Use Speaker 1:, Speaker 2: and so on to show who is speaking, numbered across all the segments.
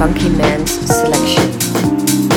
Speaker 1: FUNKiMAN's selection.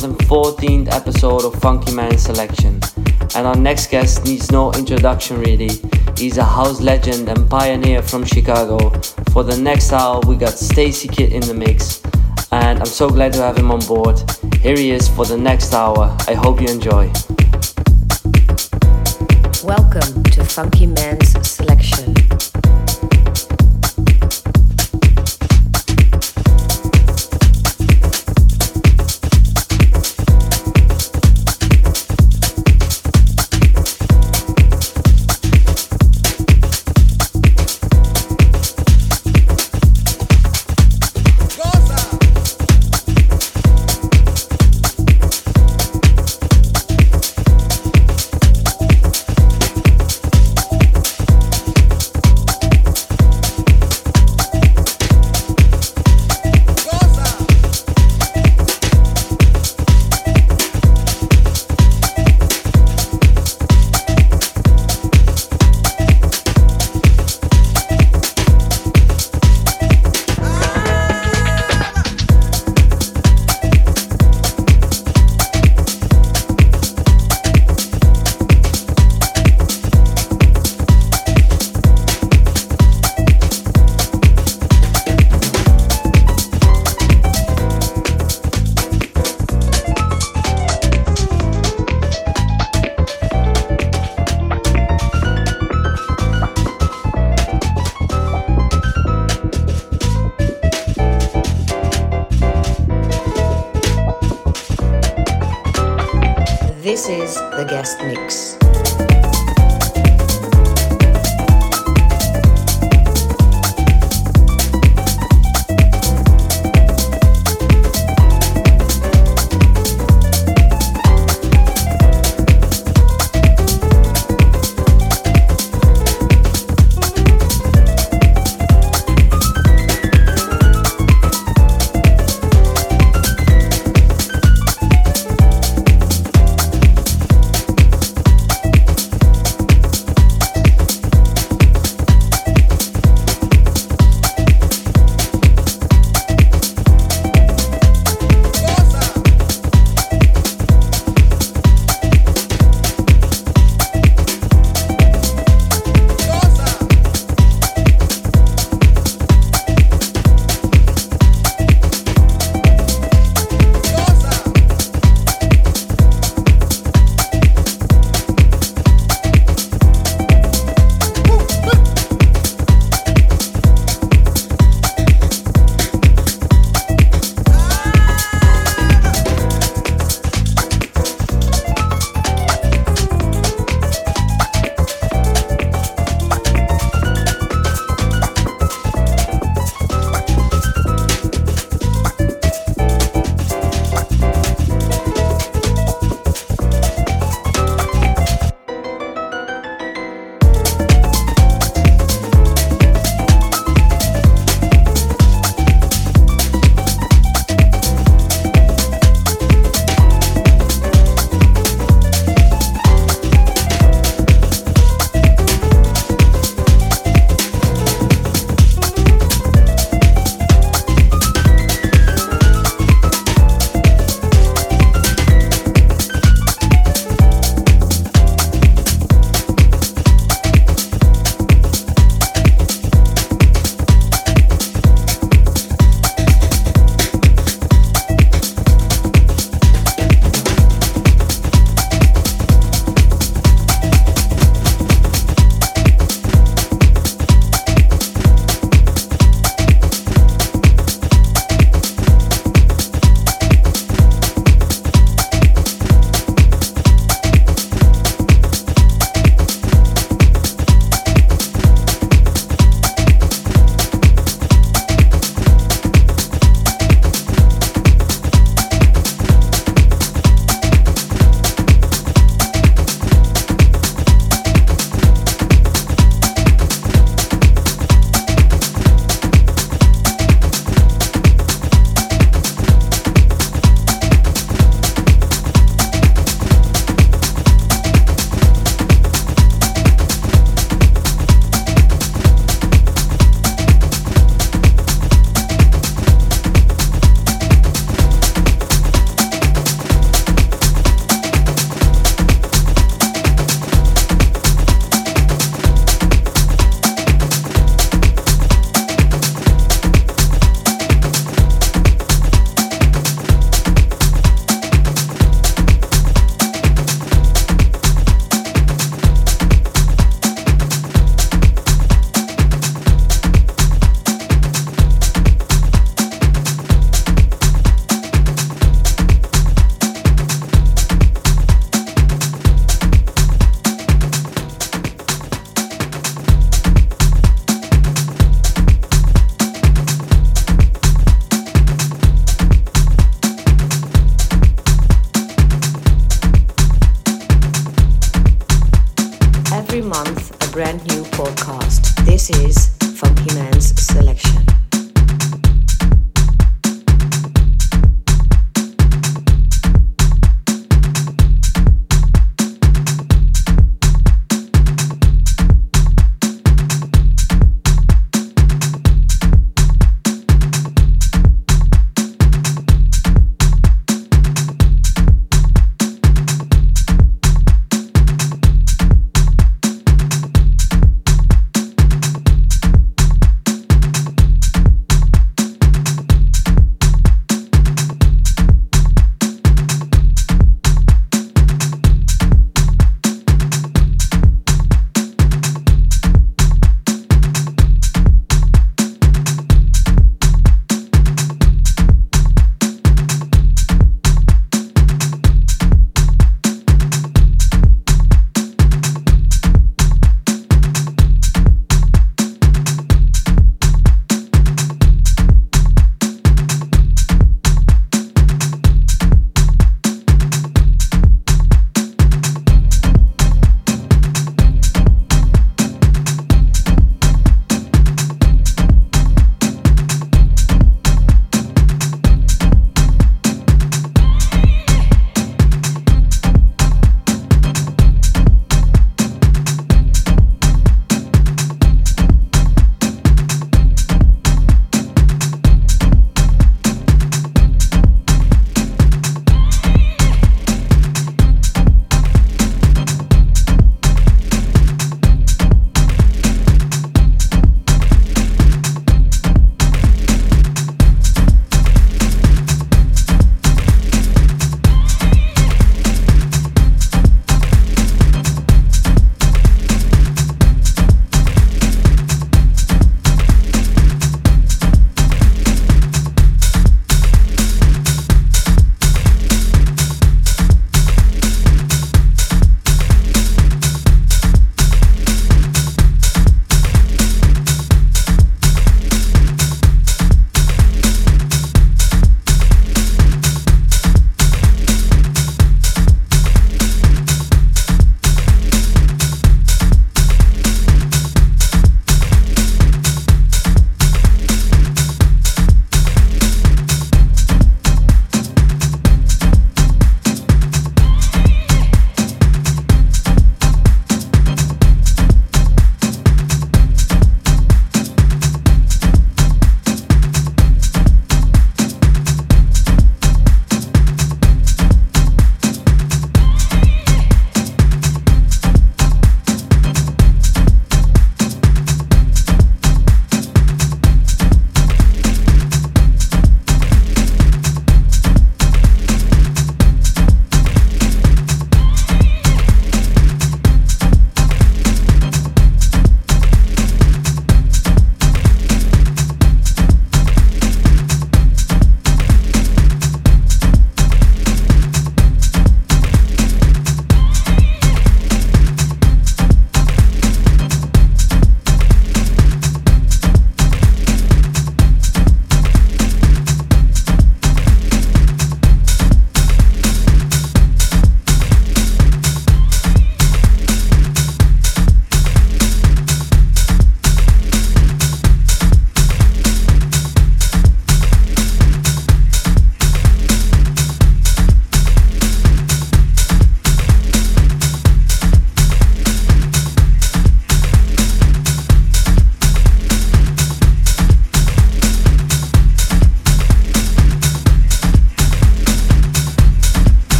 Speaker 2: 2014th episode of FUNKiMAN Selection. And our next guest needs no introduction really. He's a house legend and pioneer from Chicago. For the next hour, we got Stacy Kidd in the mix. And I'm so glad to have him on board. Here he is for the next hour. I hope you enjoy.
Speaker 1: Welcome to FUNKiMAN's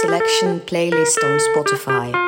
Speaker 1: Selection
Speaker 2: playlist on Spotify.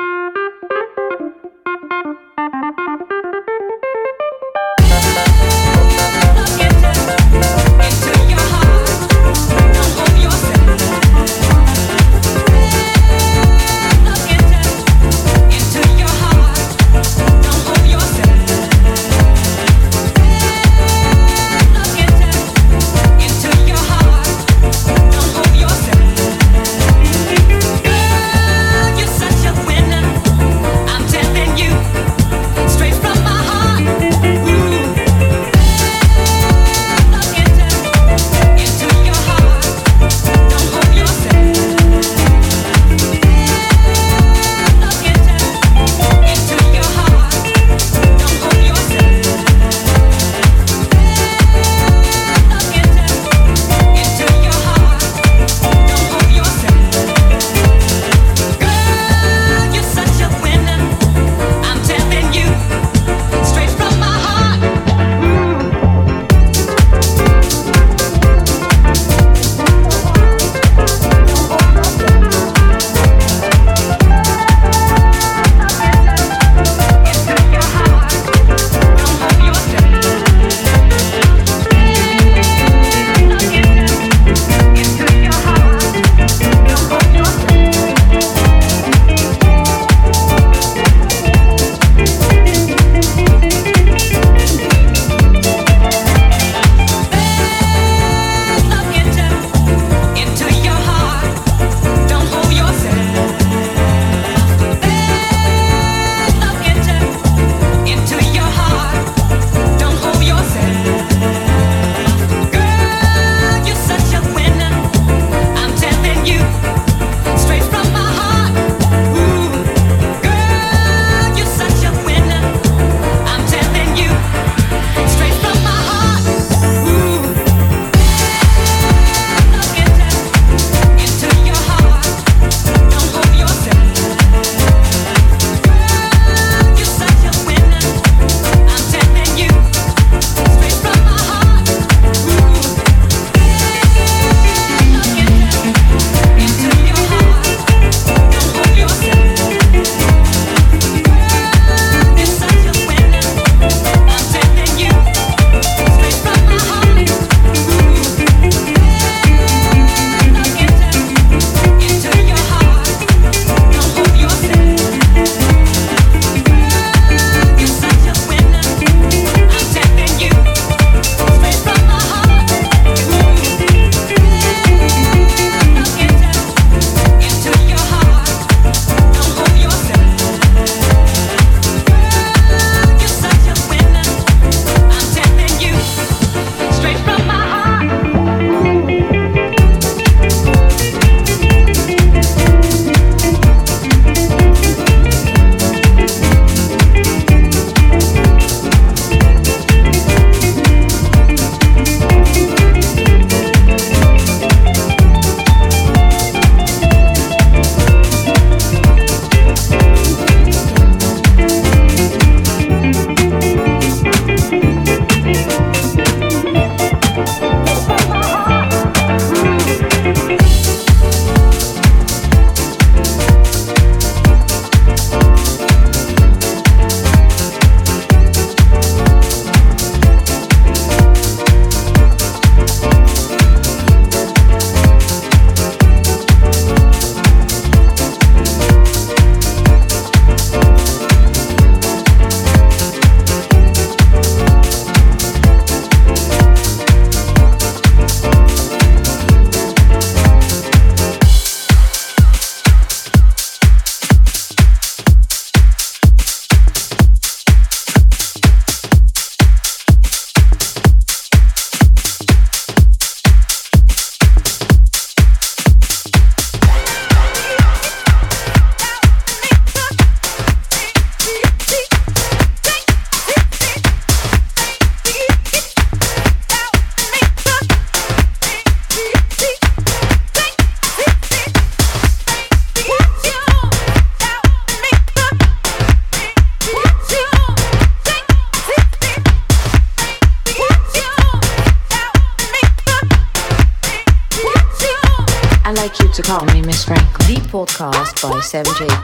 Speaker 3: 17.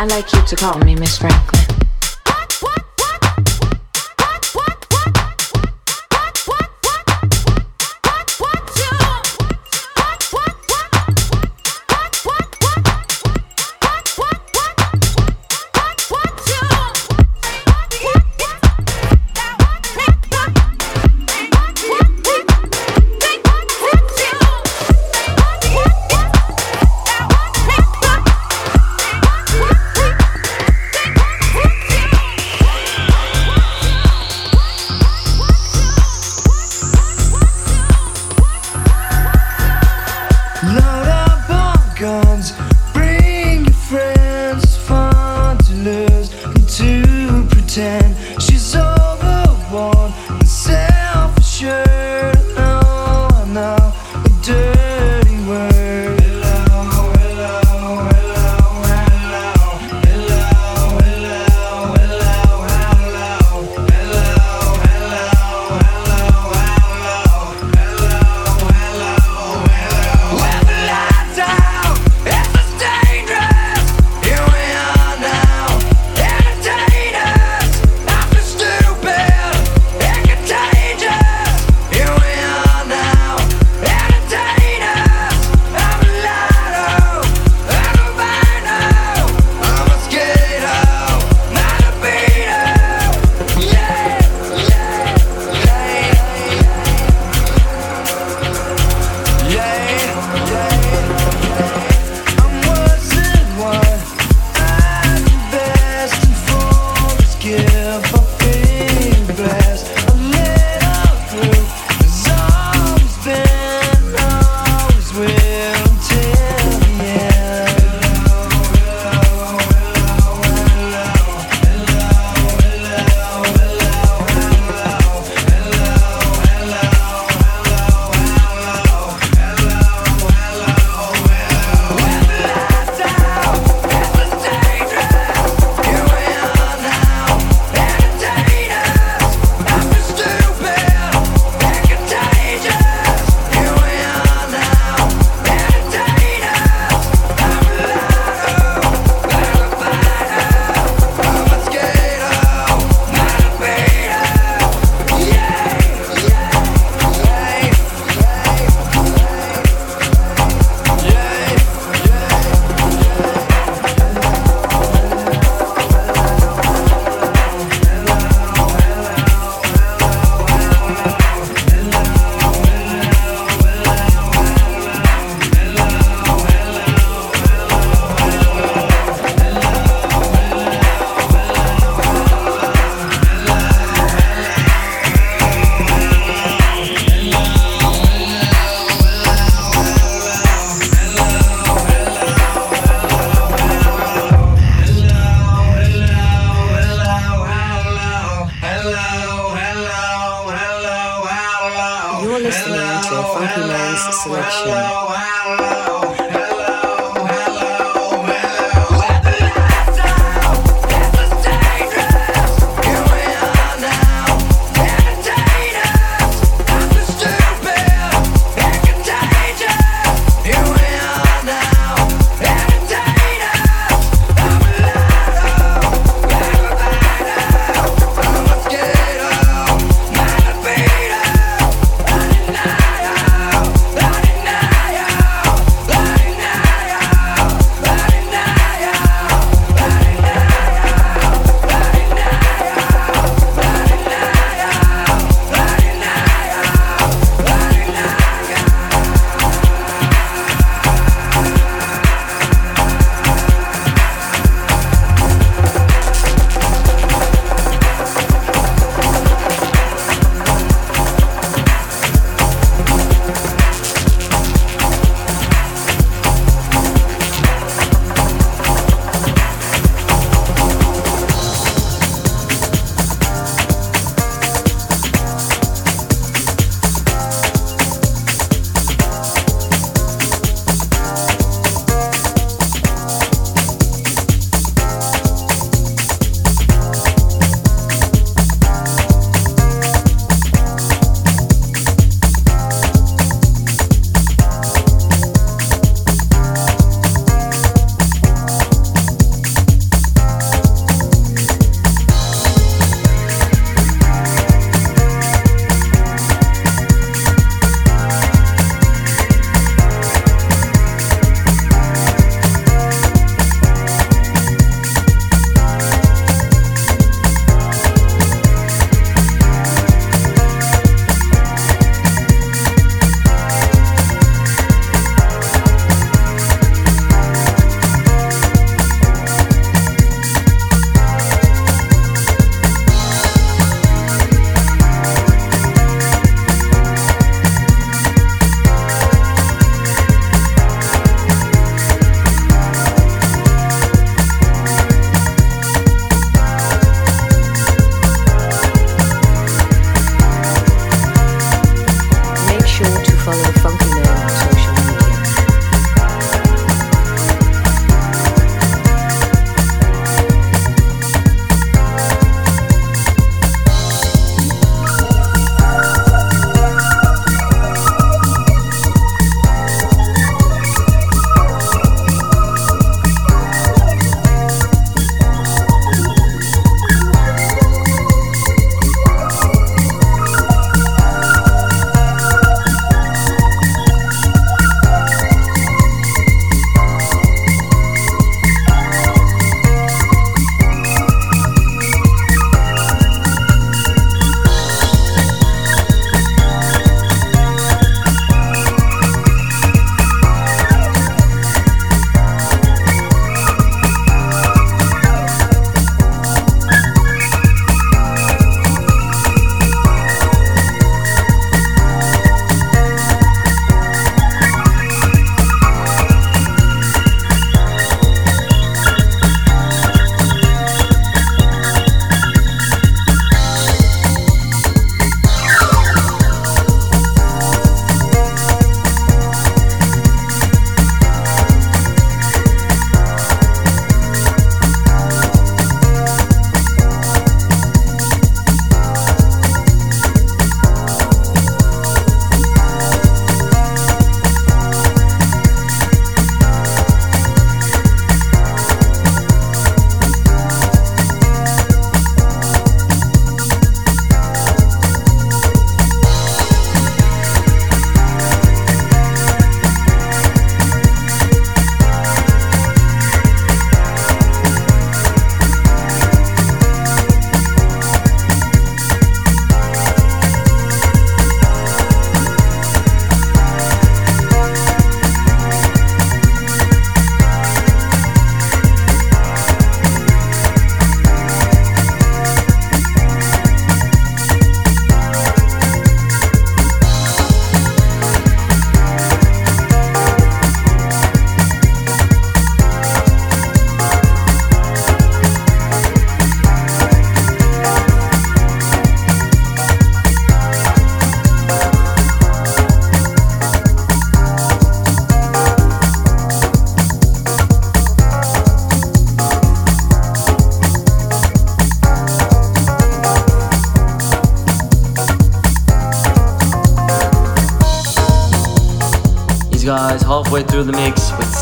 Speaker 4: I like you to call me Miss Franklin.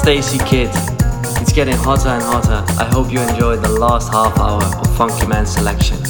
Speaker 5: Stacy Kidd. It's getting hotter and hotter. I hope you enjoyed the last half hour of FUNKiMAN selection.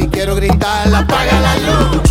Speaker 3: Y quiero gritar. Apaga la luz.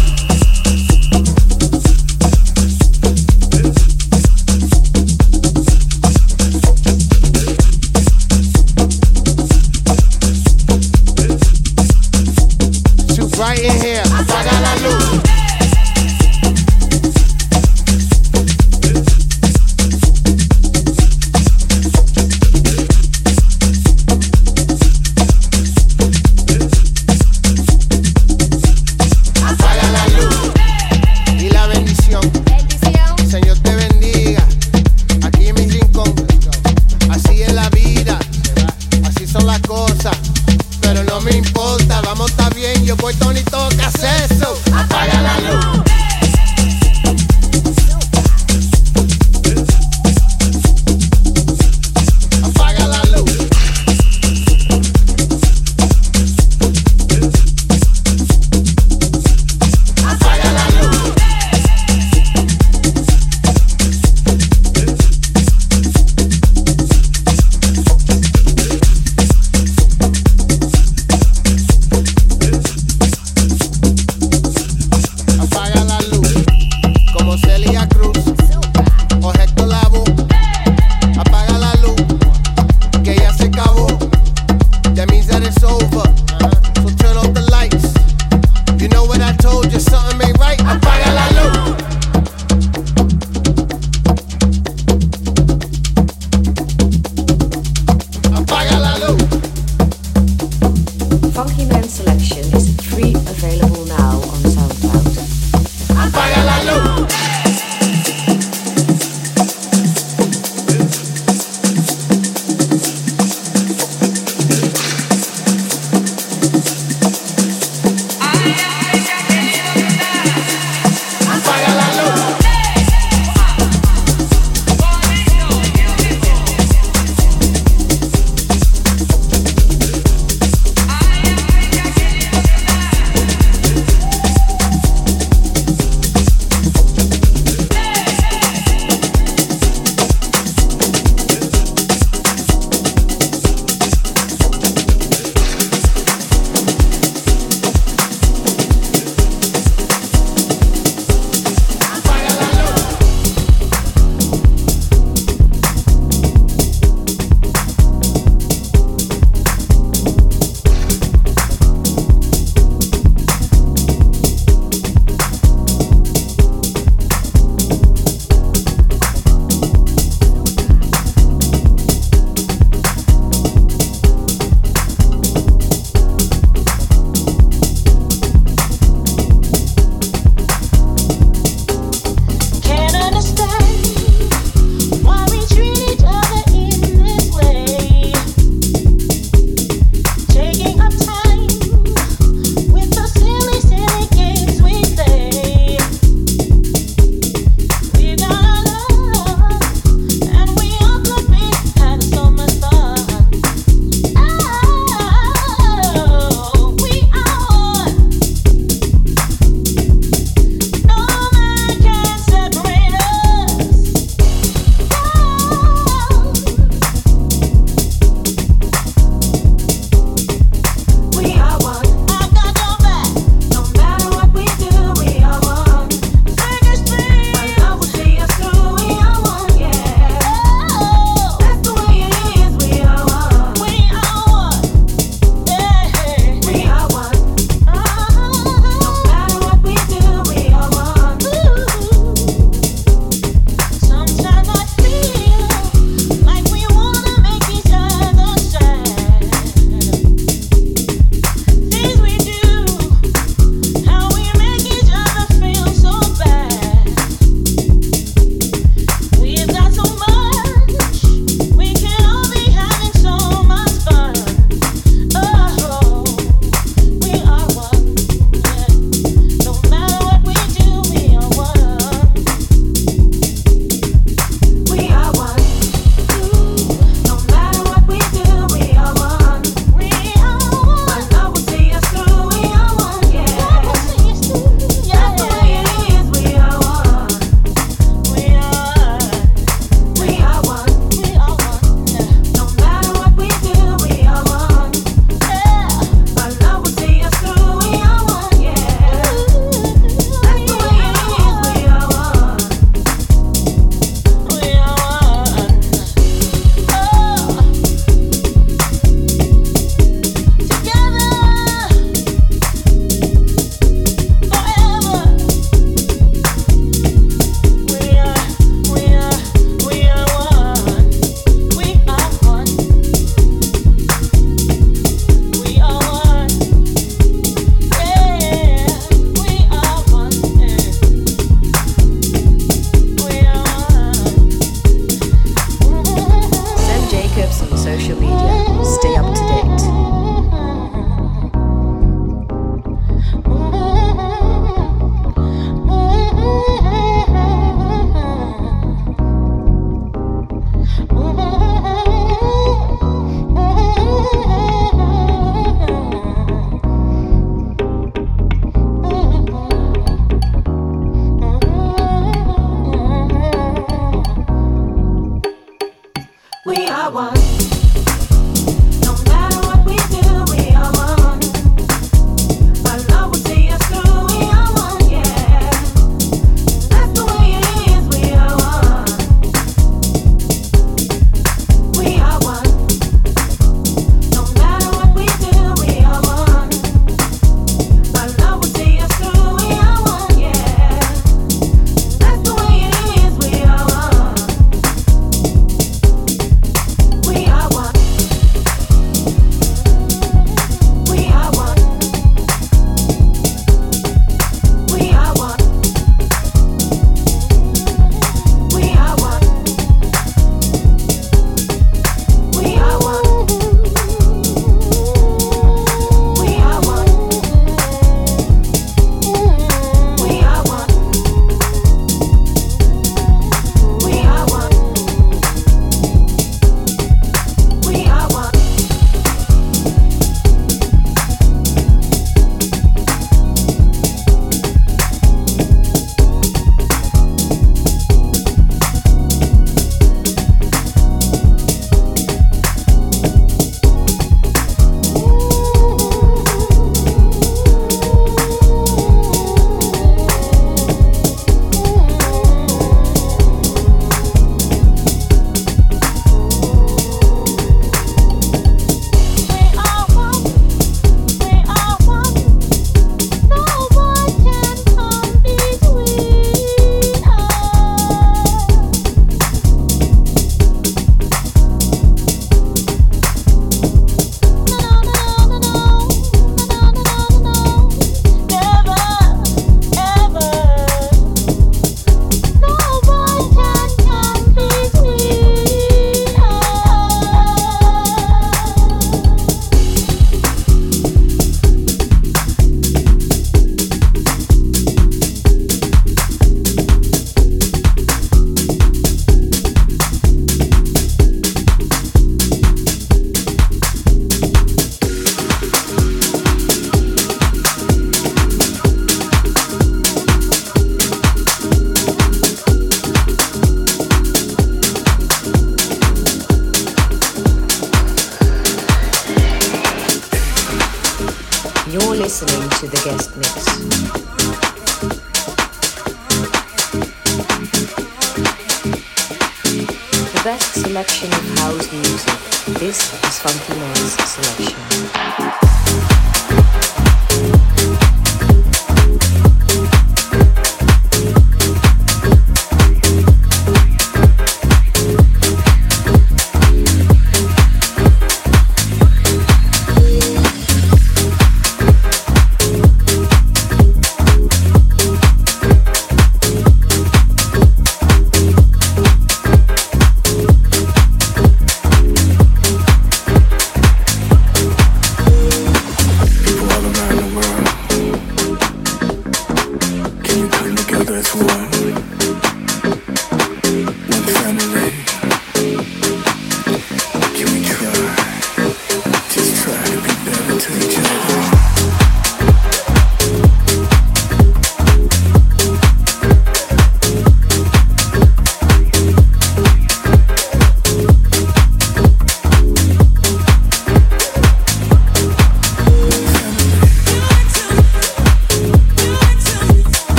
Speaker 1: social media.